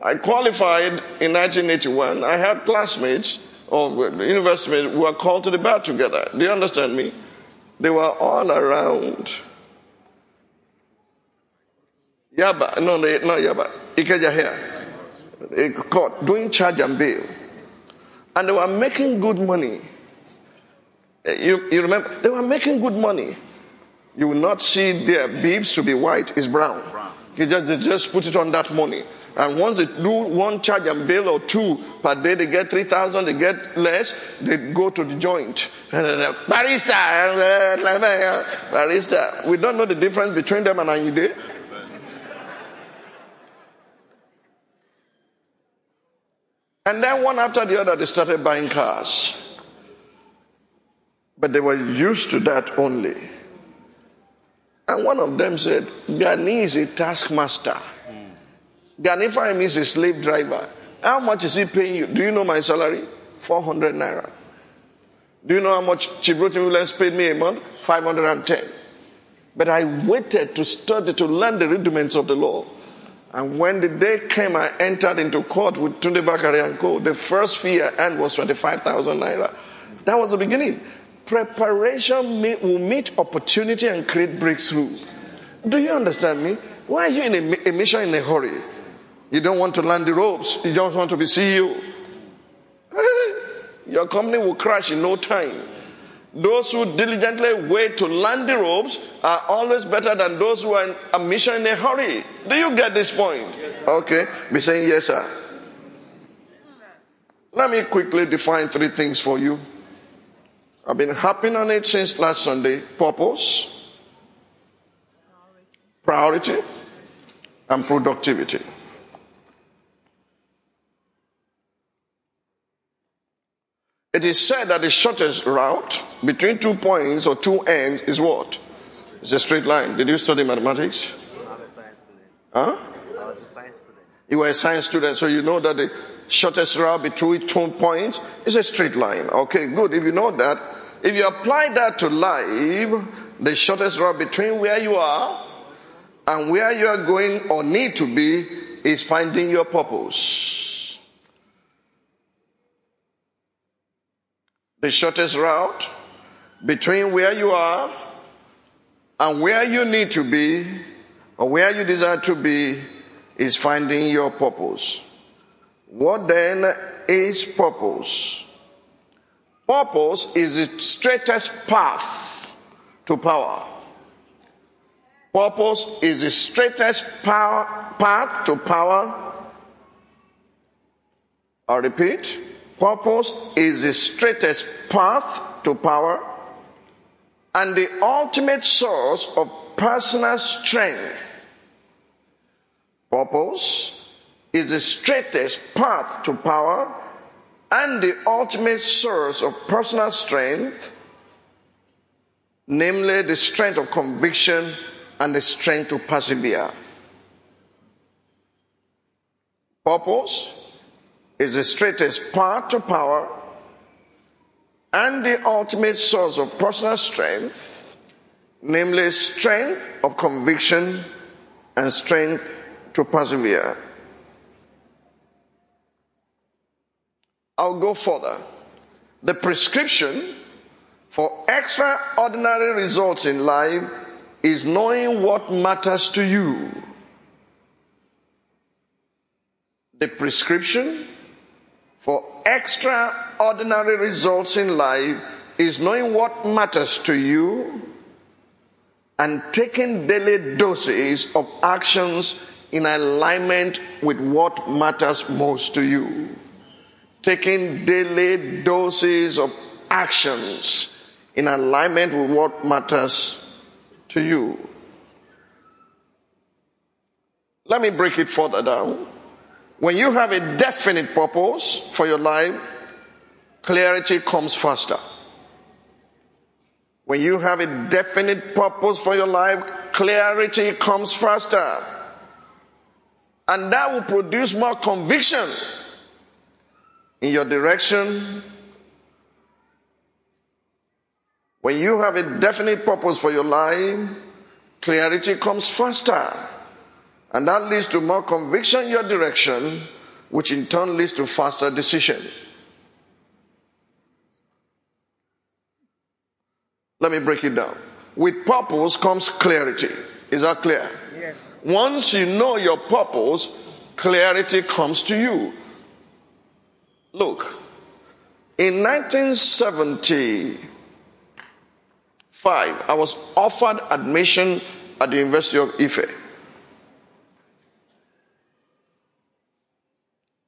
I qualified in 1981. I had classmates of university mates who were called to the bar together. Do you understand me? They were all around. Yaba, no, they, not Yaba, Ikeja here. Caught doing charge and bail. And they were making good money. Eh, you, you remember? They were making good money. You will not see their bibs to be white, it's brown. Just, they just put it on that money. And once they do one charge and bill or two per day, they get 3,000, they get less, they go to the joint. Uh, barista, uh, barista. We don't know the difference between them and Anyide. And then one after the other, they started buying cars. But they were used to that only. And one of them said, Gani is a taskmaster. Ganifa means a slave driver. How much is he paying you? Do you know my salary? 400 naira. Do you know how much Chief Rotimi Williams paid me a month? 510. But I waited to study, to learn the rudiments of the law. And when the day came, I entered into court with Tunde Bakare and Co. The first fee I earned was 25,000 naira. That was the beginning. Preparation will meet opportunity and create breakthrough. Do you understand me? Why are you in a, a mission in a hurry? You don't want to land the ropes. You just want to be CEO. Your company will crash in no time. Those who diligently wait to land the ropes are always better than those who are in a mission in a hurry. Do you get this point? Yes, okay. Be saying yes, sir. Let me quickly define three things for you. I've been harping on it since last Sunday. Purpose, priority, and productivity. It is said that the shortest route between two points or two ends is what? It's a straight line. Did you study mathematics? Huh? I was a science student. You were a science student, so you know that the shortest route between two points is a straight line. Okay, good. If you know that, if you apply that to life, the shortest route between where you are and where you are going or need to be is finding your purpose. the shortest route between where you are and where you need to be or where you desire to be is finding your purpose. What then is purpose? Purpose is the straightest path to power. Purpose is the straightest power, path to power. I repeat, Purpose is the straightest path to power and the ultimate source of personal strength. Purpose is the straightest path to power and the ultimate source of personal strength, namely the strength of conviction and the strength to persevere. Purpose is the straightest path to power and the ultimate source of personal strength, namely strength of conviction and strength to persevere. I'll go further. The prescription for extraordinary results in life is knowing what matters to you. The prescription for extraordinary results in life is knowing what matters to you and taking daily doses of actions in alignment with what matters most to you. Taking daily doses of actions in alignment with what matters to you. Let me break it further down. When you have a definite purpose for your life, clarity comes faster. When you have a definite purpose for your life, clarity comes faster. And that will produce more conviction in your direction. When you have a definite purpose for your life, clarity comes faster. And that leads to more conviction in your direction, which in turn leads to faster decision. Let me break it down. With purpose comes clarity. Is that clear? Yes. Once you know your purpose, clarity comes to you. Look, in 1975, I was offered admission at the University of Ife.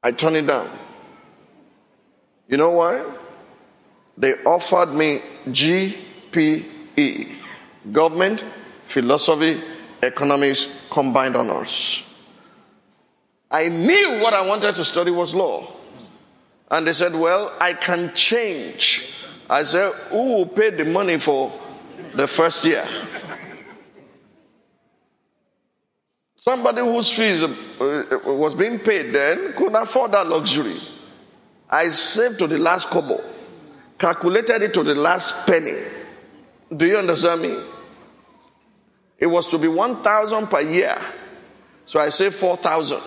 I turned it down. You know why? They offered me GPE, Government, Philosophy, Economics, Combined Honors. I knew what I wanted to study was law. And they said, Well, I can change. I said, Who will pay the money for the first year? Somebody whose fees uh, was being paid then couldn't afford that luxury. I saved to the last kobo, calculated it to the last penny. Do you understand me? It was to be 1,000 per year. So I saved 4,000.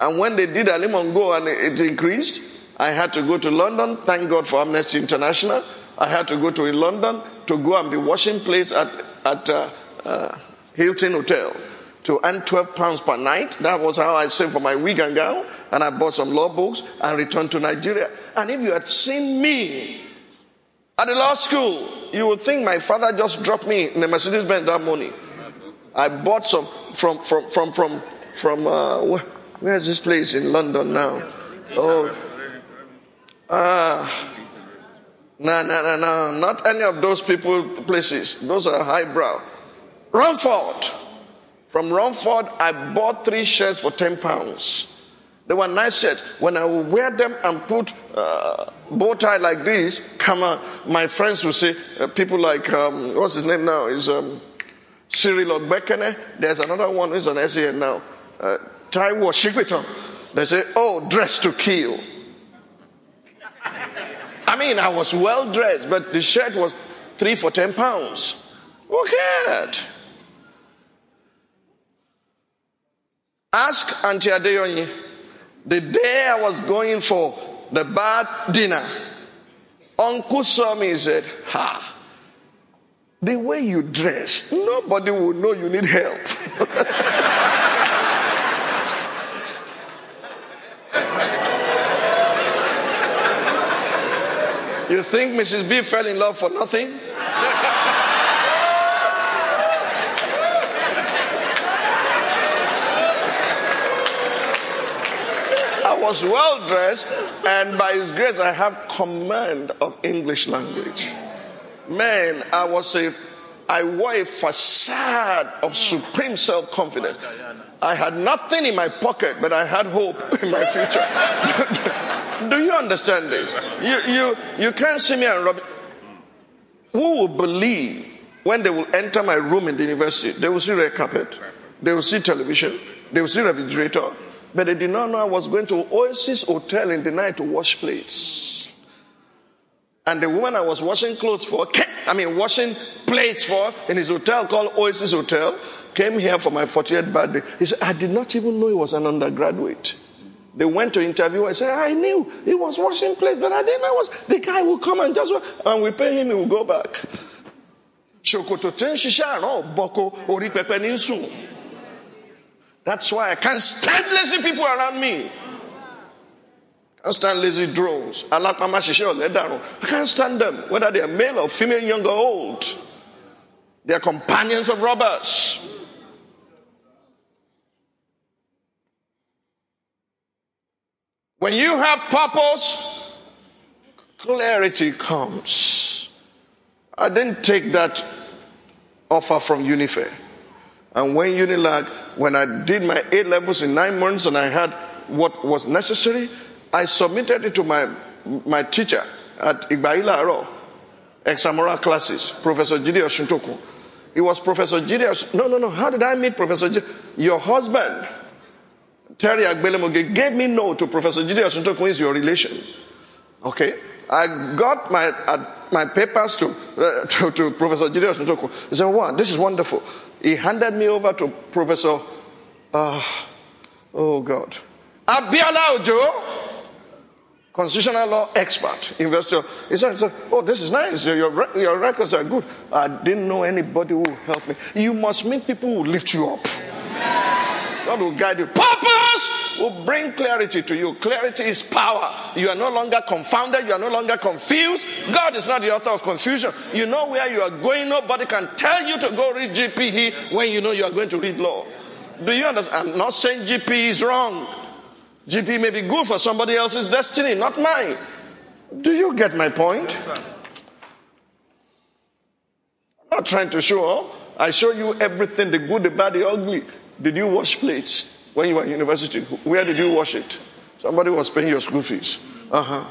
And when they did Ali Must Go and it increased, I had to go to London. Thank God for Amnesty International. I had to go to London to go and be washing plates at, at uh, uh, Hilton Hotel to earn 12 pounds per night. That was how I saved for my wig and gown. And I bought some law books and returned to Nigeria. And if you had seen me at the law school, you would think my father just dropped me in the Mercedes Benz that morning. I bought some from, from, from, from, from, uh, where's this place in London now? Oh, ah. No, no, no, no, not any of those people places. Those are highbrow. Romford. From Romford, I bought three shirts for 10 pounds. They were nice shirts. When I would wear them and put uh, bow tie like this, come on, my friends would say, uh, people like, um, what's his name now? Is um, Cyril Ogbekene. There's another one who's on SEN now. Uh, Taiwo Shigweton. They say, oh, dress to kill. I mean, I was well dressed, but the shirt was three for 10 pounds. Who cared? Ask Auntie Adeyonyi. The day I was going for the bad dinner, Uncle saw me and said, Ha, the way you dress, nobody will know you need help. you think Mrs. B fell in love for nothing? I was well dressed, and by His grace, I have command of English language. Man, I was a, I wore a facade of supreme self confidence. I had nothing in my pocket, but I had hope in my future. Do you understand this? You, you, you can't see me and Robbie. Who will believe when they will enter my room in the university? They will see red carpet, they will see television, they will see refrigerator, but they did not know I was going to Oasis Hotel in the night to wash plates. And the woman I was washing clothes for, I mean, washing plates for in his hotel called Oasis Hotel, came here for my 40th birthday. He said, I did not even know he was an undergraduate. They went to interview. I said, I knew he was washing plates, but I didn't know was the guy will come and just and we pay him, he will go back. That's why I can't stand lazy people around me. I can't stand lazy drones. I can't stand them, whether they are male or female, young or old. They are companions of robbers. When you have purpose, clarity comes. I didn't take that offer from Unife. And when Unilag, when I did my A levels in nine months and I had what was necessary, I submitted it to my, my teacher at Igbaila Aro, extramural classes, Professor Jide Osuntokun. It was Professor Jide. No, no, no. How did I meet Professor Jide? Your husband, Terry Agbelemoge, gave me no to Professor Jide Osuntokun. Who is your relation? Okay. I got my uh, my papers to, uh, to, to Professor Jide Osuntokun. He said, "Wow, this is wonderful." He handed me over to Professor, uh, oh God, Abiola Ojo, constitutional law expert, investor. He said, Oh, this is nice. Your, your records are good. I didn't know anybody who would help me. You must meet people who lift you up. God will guide you. Purpose will bring clarity to you. Clarity is power. You are no longer confounded. You are no longer confused. God is not the author of confusion. You know where you are going. Nobody can tell you to go read GPE when you know you are going to read law. Do you understand? I'm not saying GP is wrong. GP may be good for somebody else's destiny, not mine. Do you get my point? I'm not trying to show off. I show you everything the good, the bad, the ugly. Did you wash plates when you were in university? Where did you wash it? Somebody was paying your school fees. Uh huh.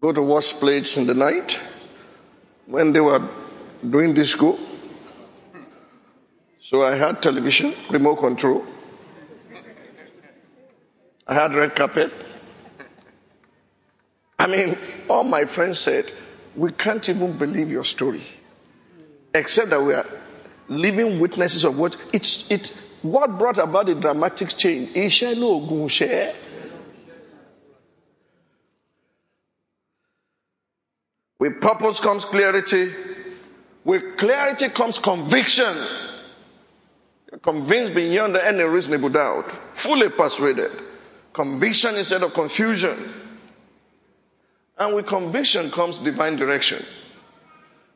Go to wash plates in the night when they were doing disco. So I had television, remote control. I had red carpet. I mean, all my friends said, We can't even believe your story. Except that we are living witnesses of what it's it what brought about the dramatic change. With purpose comes clarity. With clarity comes conviction. You're convinced beyond any reasonable doubt, fully persuaded. Conviction instead of confusion. And with conviction comes divine direction.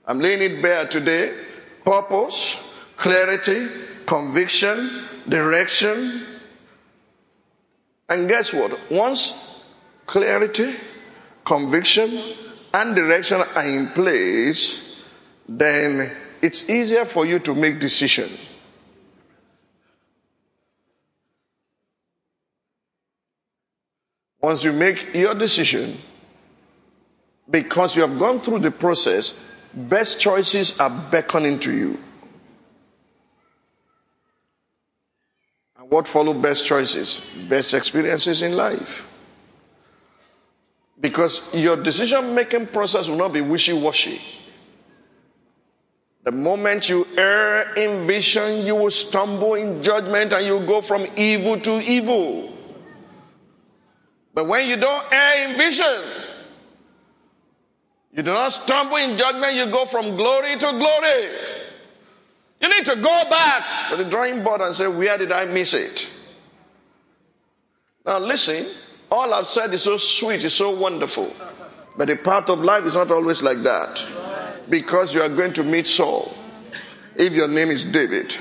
I'm laying it bare today. Purpose, clarity, conviction, direction. And guess what? Once clarity, conviction, and direction are in place, then it's easier for you to make decisions. Once you make your decision, because you have gone through the process, best choices are beckoning to you. And what follow best choices? Best experiences in life. Because your decision making process will not be wishy washy. The moment you err in vision, you will stumble in judgment and you go from evil to evil. But when you don't err in vision, you do not stumble in judgment, you go from glory to glory. You need to go back to the drawing board and say, Where did I miss it? Now, listen, all I've said is so sweet, it's so wonderful. But the path of life is not always like that. Because you are going to meet Saul, if your name is David,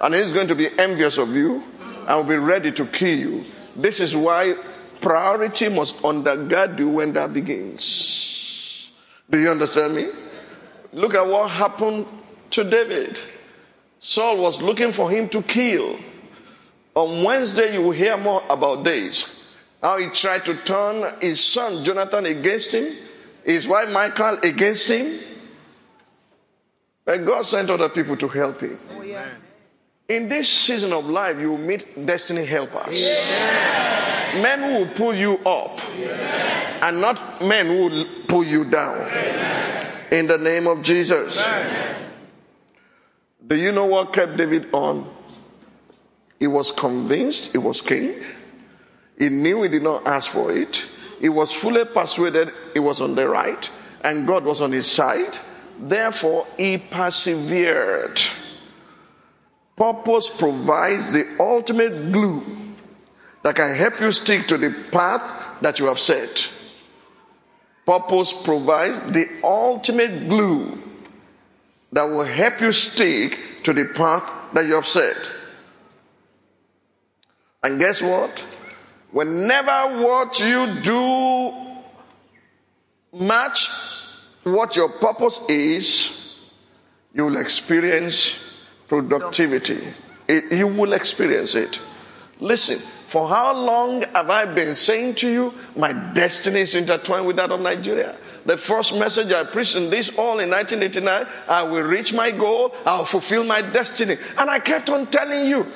and he's going to be envious of you and will be ready to kill you. This is why priority must undergird you when that begins. Do you understand me? Look at what happened to David. Saul was looking for him to kill. On Wednesday, you will hear more about this. How he tried to turn his son Jonathan against him, his wife Michal against him. But God sent other people to help him. Oh, yes. In this season of life, you will meet destiny helpers. Yeah. Men who will pull you up. Yeah and not men who will pull you down. Amen. In the name of Jesus. Amen. Do you know what kept David on? He was convinced he was king. He knew he did not ask for it. he was fully persuaded he was on the right and God was on his side. Therefore, he persevered. Purpose provides the ultimate glue that can help you stick to the path that you have set. Purpose provides the ultimate glue that will help you stick to the path that you have set. And guess what? Whenever what you do match what your purpose is, you will experience productivity. It, you will experience it. Listen, for how long have I been saying to you, my destiny is intertwined with that of Nigeria? The first message I preached in this all in 1989, I will reach my goal, I'll fulfill my destiny. And I kept on telling you,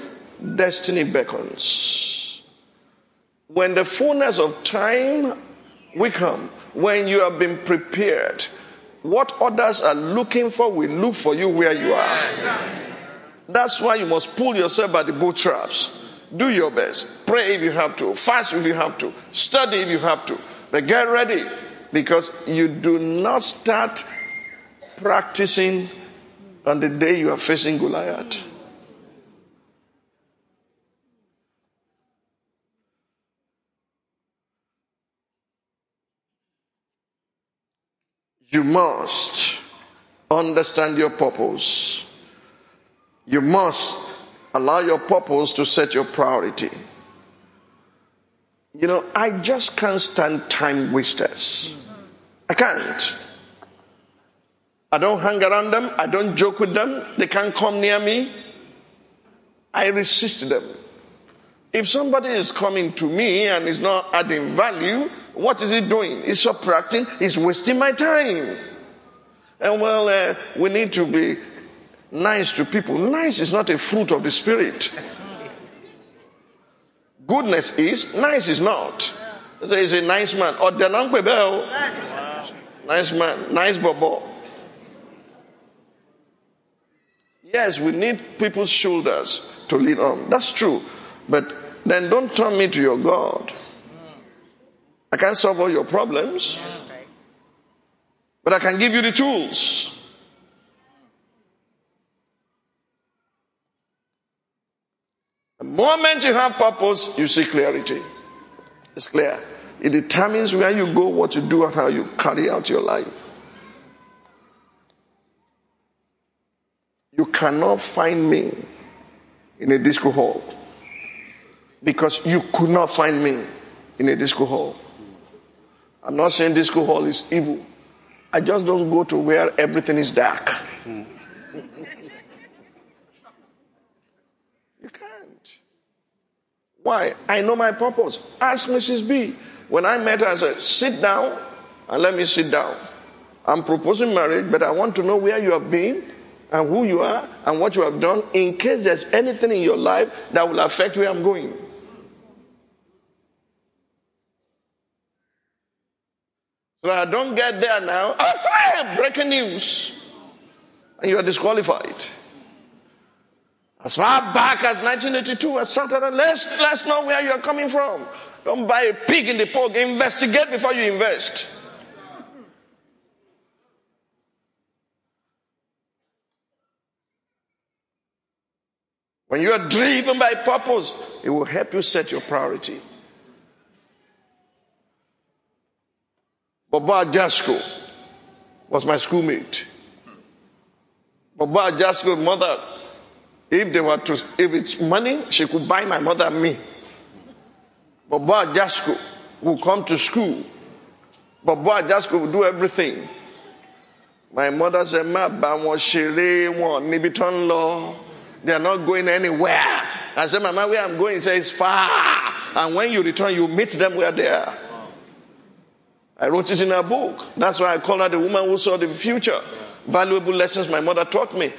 destiny beckons. When the fullness of time will come, when you have been prepared, what others are looking for will look for you where you are. That's why you must pull yourself by the bootstraps. Do your best. Pray if you have to. Fast if you have to. Study if you have to. But get ready because you do not start practicing on the day you are facing Goliath. You must understand your purpose. You must allow your purpose to set your priority. You know, I just can't stand time wasters. I can't. I don't hang around them. I don't joke with them. They can't come near me. I resist them. If somebody is coming to me and is not adding value, what is he doing? He's subtracting, he's wasting my time. And well, uh, we need to be nice to people. Nice is not a fruit of the Spirit. Goodness is, nice is not. So he's a nice man. Oh, or Nice man, nice bobo. Yes, we need people's shoulders to lean on. That's true. But then don't turn me to your God. I can't solve all your problems, but I can give you the tools. The moment you have purpose, you see clarity. It's clear. It determines where you go, what you do, and how you carry out your life. You cannot find me in a disco hall because you could not find me in a disco hall. I'm not saying disco hall is evil. I just don't go to where everything is dark. you can't. Why? I know my purpose. Ask Mrs. B. When I met her, I said, sit down and let me sit down. I'm proposing marriage, but I want to know where you have been and who you are and what you have done in case there's anything in your life that will affect where I'm going. So I don't get there now. I say breaking news. And you are disqualified. As far back as 1982, I started. Let's, let's know where you are coming from. Don't buy a pig in the pork. Investigate before you invest. When you are driven by purpose, it will help you set your priority. Baba Jasko was my schoolmate. Baba Jasko's mother, if they were to, if it's money, she could buy my mother and me. Baba Jasko will come to school. Baba Jasko will do everything. My mother said, Ma ba wọn ṣeré wọn níbi tó ń They are not going anywhere. I said, Mama, where I'm going? He said, It's far. And when you return, you meet them where they are. I wrote it in a book. That's why I call her the woman who saw the future. Valuable lessons my mother taught me.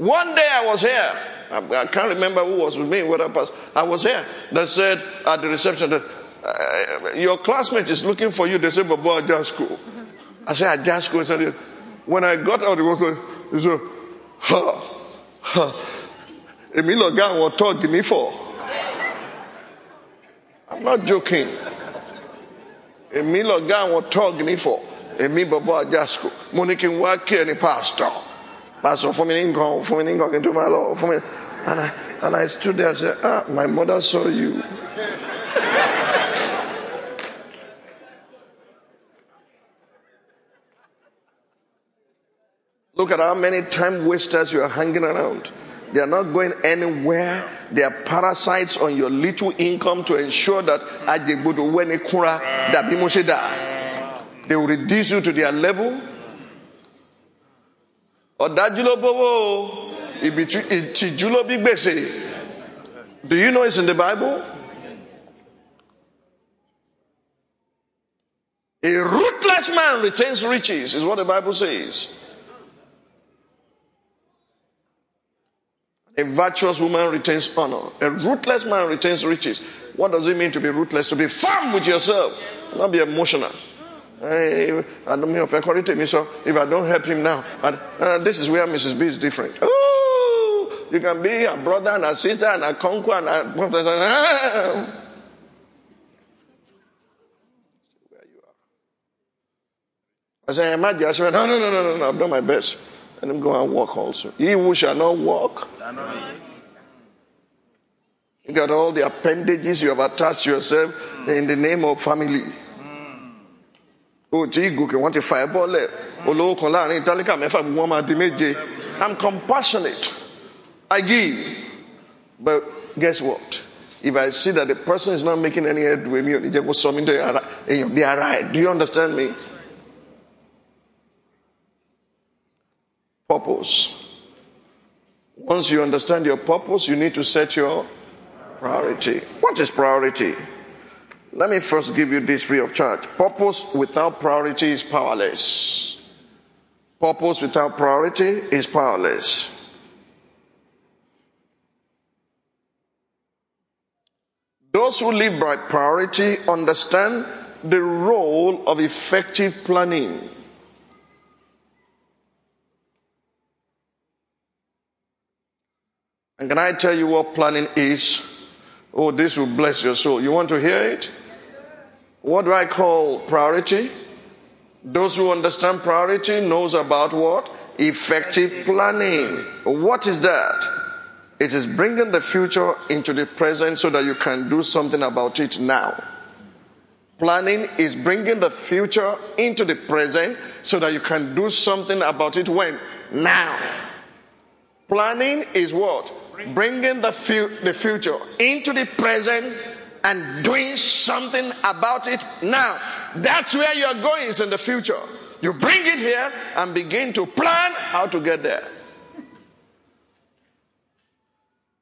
One day I was here. I, can't remember who was with me, what I was. I was here. They said at the reception that uh, your classmate is looking for you. They said, Baba Ajasco. I said, Ajasco. He said, when I got out, it was like, he said, ha, ha. Èmi lọ̀gá àwọn tọ́ọ̀gì mi for. I'm not joking. èmi lọ̀gá àwọn tọ́ọ̀gì nífọ̀ èmi bọ̀bọ̀ àjàsùkò mo ní kí n wá pásítọ̀ fún mi ní nǹkan fún mi tó fún mi and I and I stood there and said ah my mother saw you. Look at how many time wasters you are hanging around. They are not going anywhere. They are parasites on your little income to ensure that they will reduce you to their level. Ọ̀dájú ló bówó ìtìjú ló bí gbèsè. Do you know it's in the Bible? A ruthless man retains riches, is what the Bible says. A virtuous woman retains honor. A ruthless man retains riches. What does it mean to be ruthless? To be firm with yourself, not be emotional. I don't mean if I don't help him now, and, uh, this is where Mrs. B is different. Oh, you can be a brother and a sister and a conqueror and a where you are. I say, imagine. I said, no, no, no, no, no, I've done my best. Let him go and walk also. He who shall not walk. You got all the appendages you have attached yourself in the name of family. Oh, tí gòkè wọ́n ti fa ẹ bọ́lẹ̀ olówó kan láàrin mẹ́fà gbogbo di méje. I'm compassionate. I give. But guess what? If I see that the person is not making any headway, mi ò ní jẹ́ kó sọ mí. Do you understand me? Purpose. Once you understand your purpose, you need to set your priority. What is priority? Let me first give you this free of charge. Purpose without priority is powerless. Purpose without priority is powerless. Those who live by priority understand the role of effective planning. And can I tell you what planning is? Oh, this will bless your soul. You want to hear it? What do I call priority? Those who understand priority knows about what? Effective planning. What is that? It is bringing the future into the present so that you can do something about it now. Planning is bringing the future into the present so that you can do something about it when? Now. Planning is what? bringing the, fu- the future into the present and doing something about it now. That's where you're going is in the future. You bring it here and begin to plan how to get there.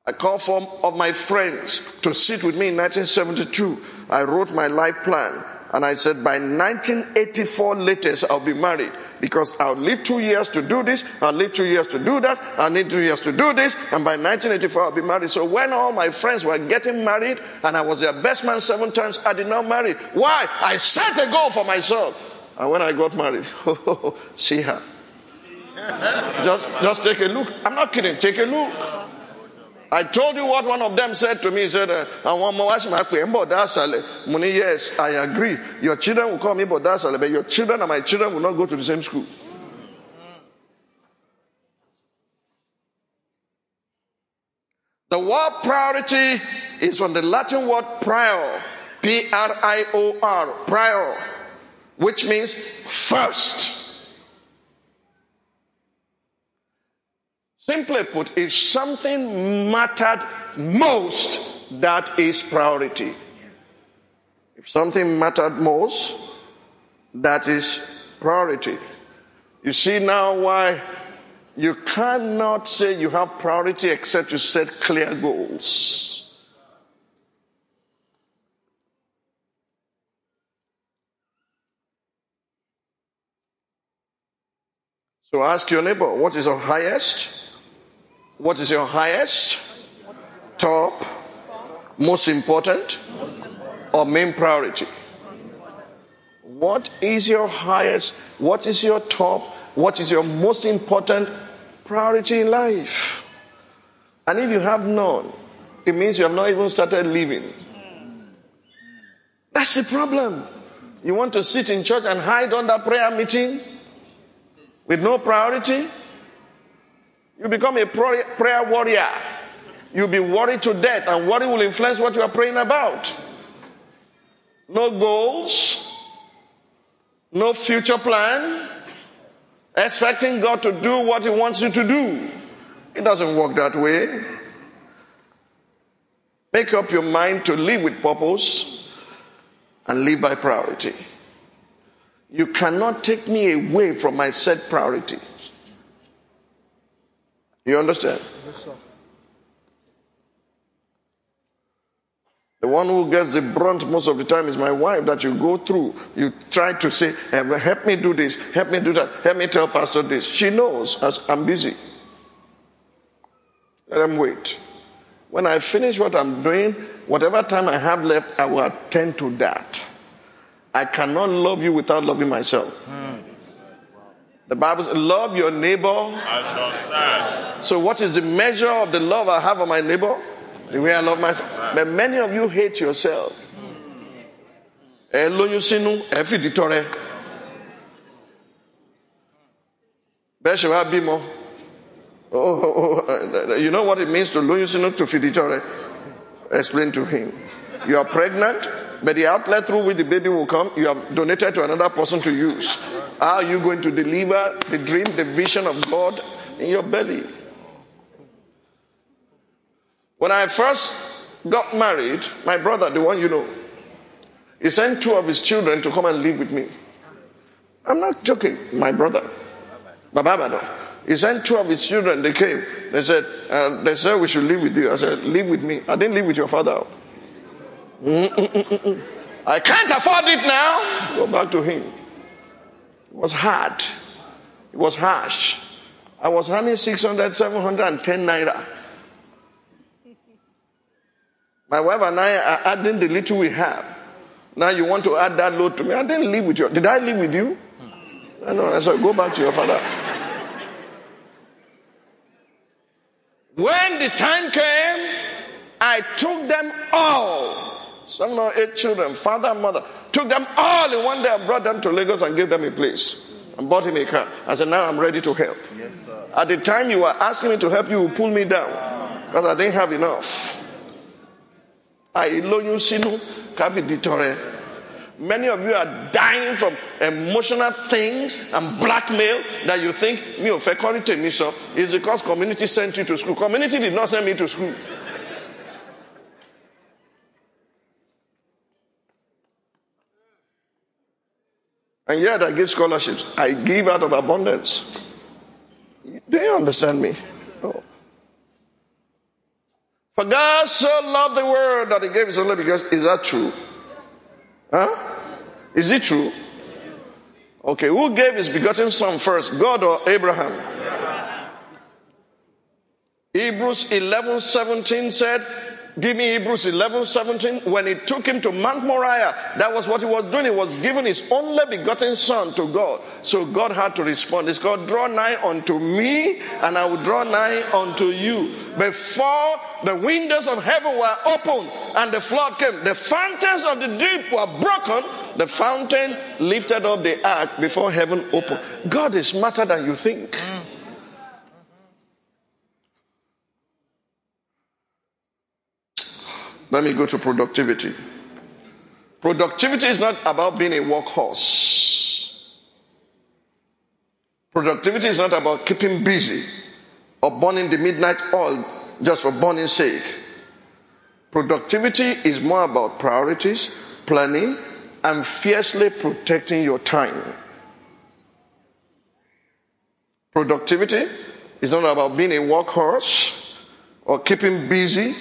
I called for of my friends to sit with me in 1972. I wrote my life plan and I said by 1984 latest I'll be married because I'll live two years to do this, I'll live two years to do that, I'll need two years to do this, and by 1984 I'll be married. So when all my friends were getting married and I was their best man seven times, I did not marry. Why? I set a goal for myself. And when I got married, see her. just, just take a look. I'm not kidding. Take a look. I told you what one of them said to me. He said, "I want more watch my Muni, yes, I agree. Your children will call me Bodasale, but your children and my children will not go to the same school. The word priority is from the Latin word prior, P R I O R, prior, which means first. Simply put, if something mattered most, that is priority. Yes. If something mattered most, that is priority. You see now why you cannot say you have priority except you set clear goals. So ask your neighbor, what is your highest? What is your highest, top, most important, or main priority? What is your highest? What is your top? What is your most important priority in life? And if you have none, it means you have not even started living. That's the problem. You want to sit in church and hide under prayer meeting with no priority? You become a prayer warrior. You'll be worried to death, and worry will influence what you are praying about. No goals, no future plan, expecting God to do what He wants you to do. It doesn't work that way. Make up your mind to live with purpose and live by priority. You cannot take me away from my set priority. You understand? Yes, sir. The one who gets the brunt most of the time is my wife that you go through. You try to say, help me do this, help me do that, help me tell Pastor this. She knows as I'm busy. Let them wait. When I finish what I'm doing, whatever time I have left, I will attend to that. I cannot love you without loving myself. Mm. The Bible says, love your neighbor. So, what is the measure of the love I have for my neighbor? The way I love myself. But many of you hate yourself. Ẹ lóyún sínú, ẹ fìdí tọrẹ. Bẹ́ẹ̀ ṣe wá bímọ. Oh, oh, oh, oh uh, you know what it means to lose to Fiditore? Explain to him. You are pregnant, but the outlet through which the baby will come, you have donated to another person to use. How are you going to deliver the dream, the vision of God in your belly? When I first got married, my brother, the one you know, he sent two of his children to come and live with me. I'm not joking, my brother. Bababado. He sent two of his children. They came. They said, uh, they said we should live with you. I said, live with me. I didn't live with your father. Mm-mm-mm-mm. I can't afford it now. Go back to him. It was hard. It was harsh. I was earning 600, 710 naira. My wife and I are adding the little we have. Now you want to add that load to me. I didn't live with you. Did I live with you? I know. I said, go back to your father. When the time came, I took them all. Seven or eight children, father mother, took them all in one day and brought them to Lagos and gave them a place. And bought him a car. I said, now I'm ready to help. Yes, sir. At the time you were asking me to help you, you pull me down. Because I didn't have enough. I you sinu kavi ditore. Many of you are dying from emotional things and blackmail that you think me of to me so is because community sent you to school. Community did not send me to school. And yet I give scholarships. I give out of abundance. Do you understand me? Oh. For God so loved the world that he gave his only because is that true? Huh? Is it true? Okay, who gave his begotten son first, God or Abraham? Hebrews 11 17 said, Give me Hebrews 11 17. When he took him to Mount Moriah, that was what he was doing. He was giving his only begotten son to God. So God had to respond. It's called, Draw nigh unto me, and I will draw nigh unto you. Before the windows of heaven were opened and the flood came, the fountains of the deep were broken. The fountain lifted up the ark before heaven opened. God is smarter than you think. Mm. Let me go to productivity. Productivity is not about being a workhorse. Productivity is not about keeping busy or burning the midnight oil just for burning's sake. Productivity is more about priorities, planning, and fiercely protecting your time. Productivity is not about being a workhorse or keeping busy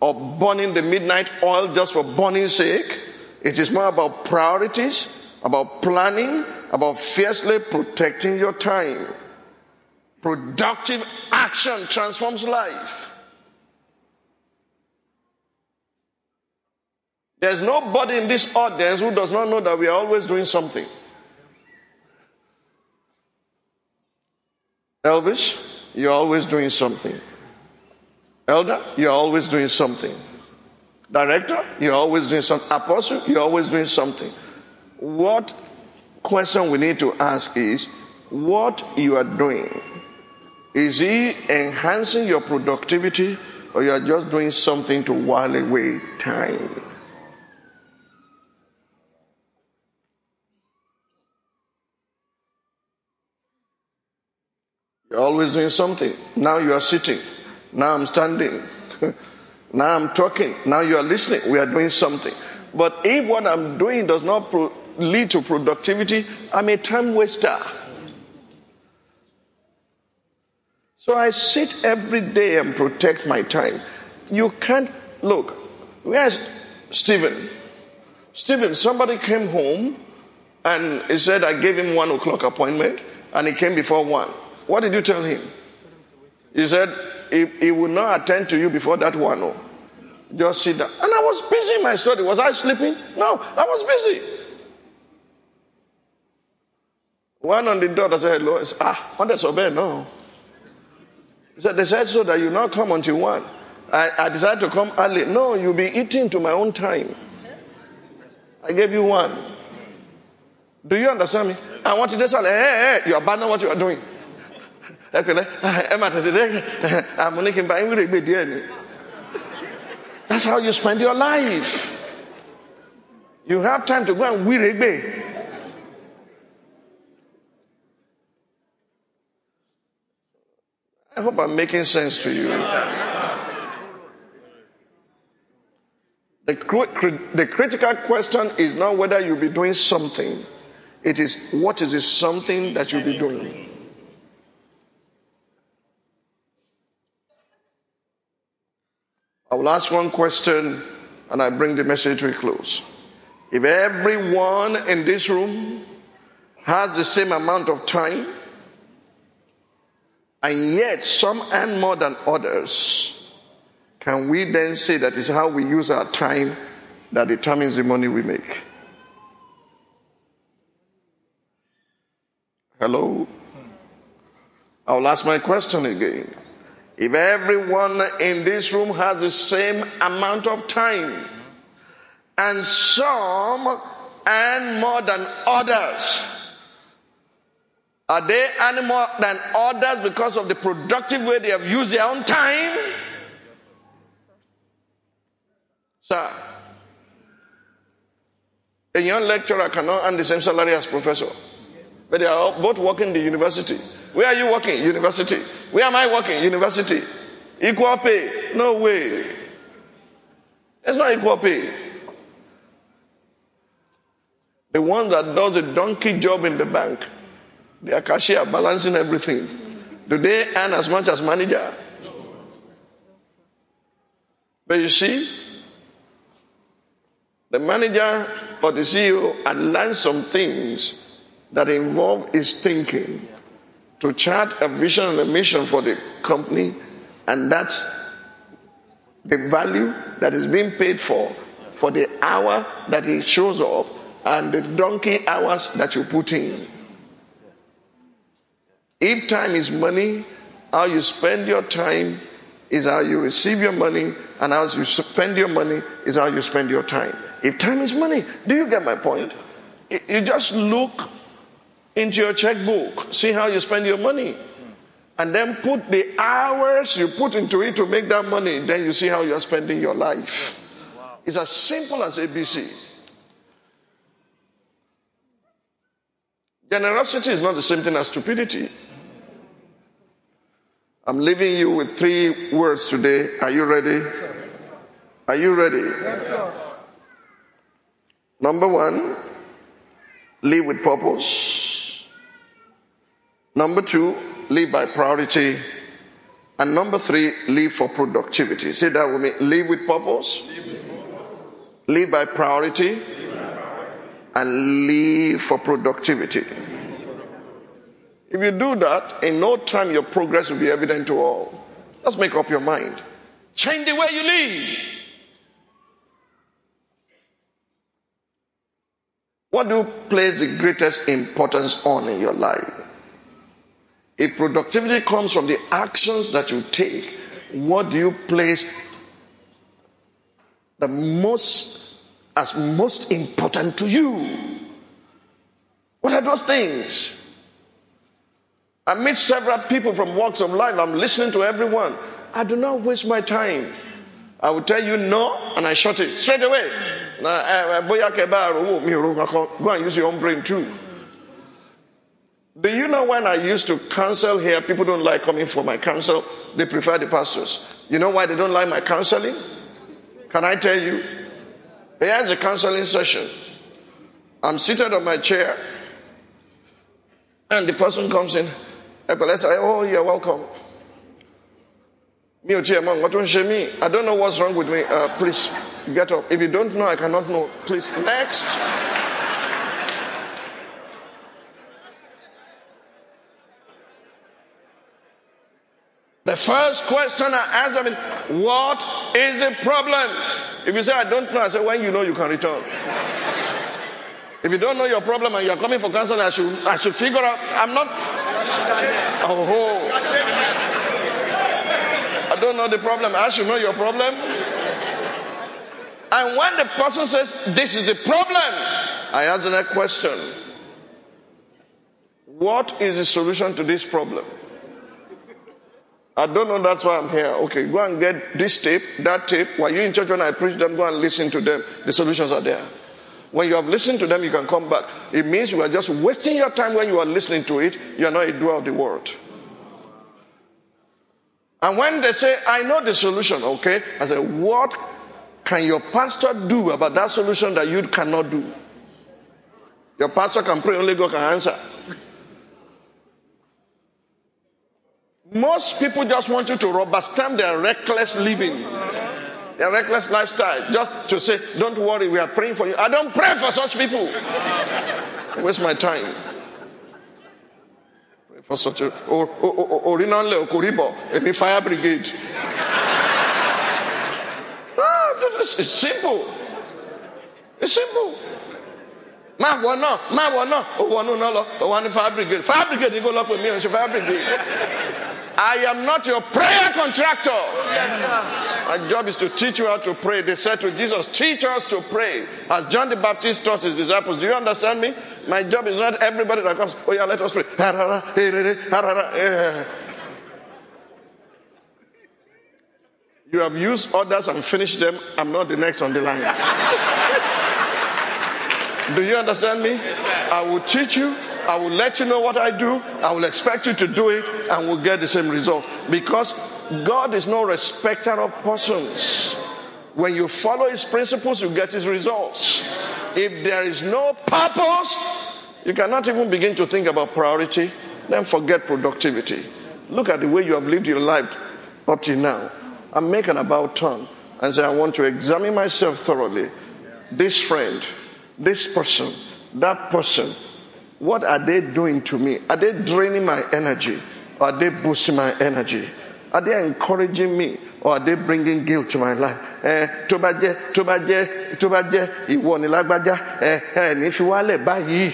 or burning the midnight oil just for burning's sake. It is more about priorities, about planning, about fiercely protecting your time. Productive action transforms life. There's nobody in this audience who does not know that we are always doing something. Elvis, you're always doing something. Elder, you're always doing something. Director, you're always doing something. Apostle, you're always doing something. what question we need to ask is what you are doing. Is he enhancing your productivity or you are just doing something to while away time? You're always doing something. Now you are sitting. Now I'm standing. now I'm talking. Now you are listening. We are doing something. But if what I'm doing does not pro- lead to productivity, I'm a time waster. So I sit every day and protect my time. You can't look. Where's Stephen? Stephen, somebody came home and he said I gave him one o'clock appointment and he came before one. What did you tell him? He said he, he will not attend to you before that one. Oh. Just sit down. And I was busy in my study. Was I sleeping? No, I was busy. One on the door that said hello. Said, ah, what is obey? No. He said, they said so that you not come until one. I, I decided to come early. No, you'll be eating to my own time. I gave you one. Do you understand me? I want to say, hey, hey, you abandon what you are doing. Eh? That's how you spend your life. You have time to go and wirebe. I hope I'm making sense to you. The, the critical question is not whether you'll be doing something, it is what is this something that you'll be doing. I will ask one question and I bring the message to a close. If everyone in this room has the same amount of time, and yet some earn more than others, can we then say that is how we use our time that determines the money we make? Hello? I'll ask my question again. If everyone in this room has the same amount of time, and some earn more than others, are they earning more than others because of the productive way they have used their own time? Sir, a young lecturer cannot earn the same salary as professor, but they are both working in the university. Where are you working? University. Where am I working? University. Equal pay? No way. It's not equal pay. The one that does a donkey job in the bank, are cashier balancing everything. Do they earn as much as manager? But you see, the manager or the CEO had learned some things that involve his thinking to chart a vision and a mission for the company, and that's the value that is being paid for for the hour that he shows up and the donkey hours that you put in. If time is money, how you spend your time is how you receive your money, and how you spend your money is how you spend your time. If time is money, do you get my point? You just look into your checkbook. See how you spend your money. And then put the hours you put into it to make that money. Then you see how you're spending your life. It's as simple as ABC. Generosity is not the same thing as stupidity. I'm leaving you with three words today. Are you ready? Are you ready? Yes, sir. Number one, live with purpose. Number two, live by priority. And number three, live for productivity. Say that with me. Live with purpose. Live by priority. And live for productivity. If you do that, in no time your progress will be evident to all. Let's make up your mind. Change the way you live. What do you place the greatest importance on in your life? If productivity comes from the actions that you take, what do you place the most as most important to you? What are those things? I meet several people from walks of life. I'm listening to everyone. I do not waste my time. I will tell you no, and I shut it straight away. Eh, eh, Go and use your own brain too. Do you know when I used to counsel here, people don't like coming for my counsel. They prefer the pastors. You know why they don't like my counseling? Can I tell you? Here's a counseling session. I'm seated on my chair, and the person comes in. I say, Oh, you're welcome. Me, I don't know what's wrong with me. Uh, please get up. If you don't know, I cannot know. Please, next. First question I ask them is, What is the problem? If you say, I don't know, I say, When you know, you can return. if you don't know your problem and you're coming for counseling, I should, I should figure out. I'm not. Oh, I don't know the problem. I should know your problem. And when the person says, This is the problem, I ask the next question What is the solution to this problem? I don't know, that's why I'm here. Okay, go and get this tape, that tape. While you're in church when I preach them, go and listen to them. The solutions are there. When you have listened to them, you can come back. It means you are just wasting your time when you are listening to it. You are not a doer of the word. And when they say, I know the solution, okay, I say, what can your pastor do about that solution that you cannot do? Your pastor can pray, only God can answer. Most people just want you to rubber stamp their reckless living, their reckless lifestyle, just to say, Don't worry, we are praying for you. I don't pray for such people. Waste my time. Pray for such a. Or, or, or, or, any fire brigade. Ah, no, it's simple. It's simple. má wọ náà má wọ náà ó wọnú náà lọ ó wà ní fire brigade fire brigade ní kó lọ pè mí ò ń ṣe fire brigade. I am not your prayer contractor. Yes, My job is to teach you how to pray. They said to Jesus, Teach us to pray. As John the Baptist taught his disciples. Do you understand me? My job is not everybody that comes, Oh, yeah, let us pray. You have used others and finished them. I'm not the next on the line. Do you understand me? I will teach you I will let you know what I do. I will expect you to do it and we'll get the same result. Because God is no respecter of persons. When you follow his principles, you get his results. If there is no purpose, you cannot even begin to think about priority, then forget productivity. Look at the way you have lived your life up to now and make an about turn and say, I want to examine myself thoroughly. This friend, this person, that person, what are they doing to me? Are they draining my energy? Or are they boosting my energy? Are they encouraging me? Or are they bringing guilt to my life? Eh, tó bá jẹ́ tó lágbájá báyìí.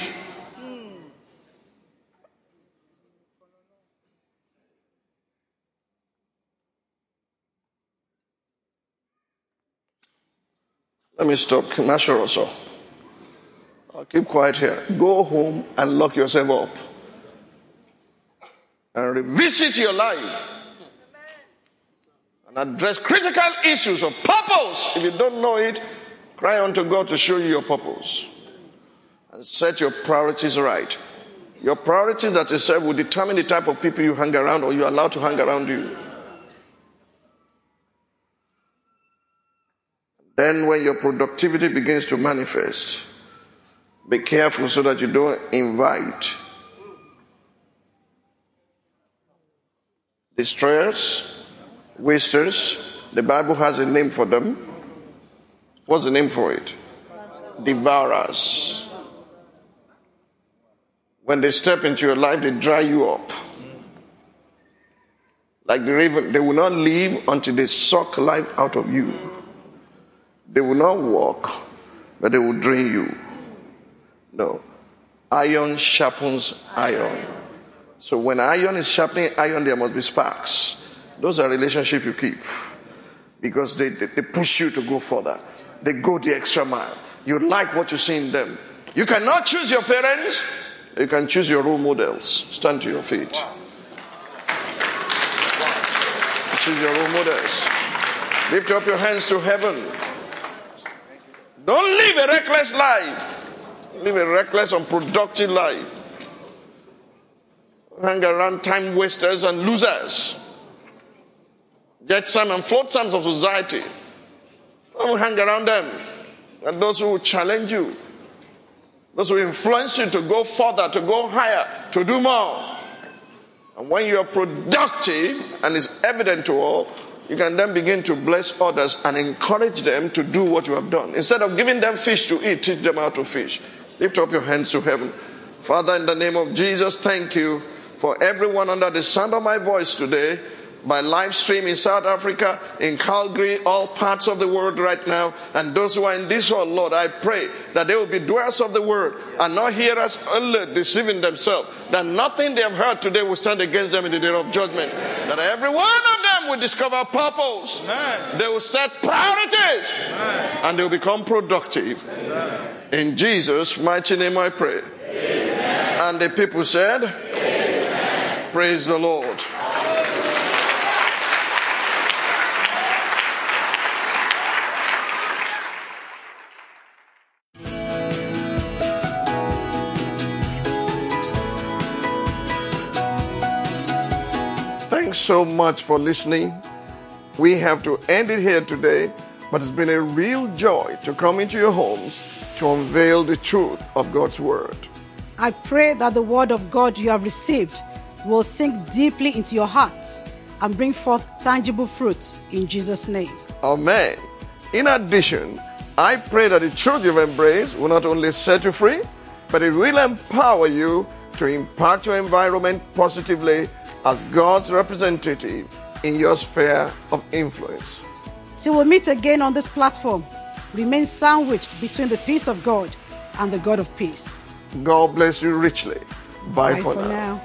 Let me stop. Master also. I'll keep quiet here. Go home and lock yourself up. And revisit your life. And address critical issues of purpose. If you don't know it, cry unto God to show you your purpose. And set your priorities right. Your priorities that you set will determine the type of people you hang around or you allow to hang around you. Then, when your productivity begins to manifest, be careful so that you don't invite destroyers, wasters. The Bible has a name for them. What's the name for it? Devourers. When they step into your life, they dry you up. Like the raven, they will not leave until they suck life out of you. They will not walk, but they will drain you. No. Iron sharpens iron. So when iron is sharpening iron, there must be sparks. Those are relationships you keep because they, they, they, push you to go further. They go the extra mile. You like what you see in them. You cannot choose your parents. You can choose your role models. Stand to your feet. Choose your role models. Lift up your hands to heaven. Don't live a reckless life. Live a reckless, unproductive life. Hang around time wasters and losers. Get some and flotsams of society. Don't hang around them. And those who challenge you, those who influence you to go further, to go higher, to do more. And when you are productive and it's evident to all, you can then begin to bless others and encourage them to do what you have done. Instead of giving them fish to eat, teach them how to fish. Lift up your hands to heaven. Father, in the name of Jesus, thank you for everyone under the sound of my voice today by live stream in South Africa, in Calgary, all parts of the world right now. And those who are in this world, Lord, I pray that they will be doers of the word and not hearers only deceiving themselves. That nothing they have heard today will stand against them in the day of judgment. That every one of them will discover purpose. Amen. They will set priorities. Amen. And they will become productive. Amen. In Jesus' mighty name I pray. And the people said, Praise the Lord. Thanks so much for listening. We have to end it here today, but it's been a real joy to come into your homes to unveil the truth of God's Word. I pray that the Word of God you have received will sink deeply into your hearts and bring forth tangible fruit in Jesus' name. Amen. In addition, I pray that the truth you've embraced will not only set you free, but it will empower you to impact your environment positively as God's representative in your sphere of influence. Till we'll meet again on this platform, remain sandwiched between the peace of God and the God of peace. God bless you richly. Bye, Bye for, for now. now.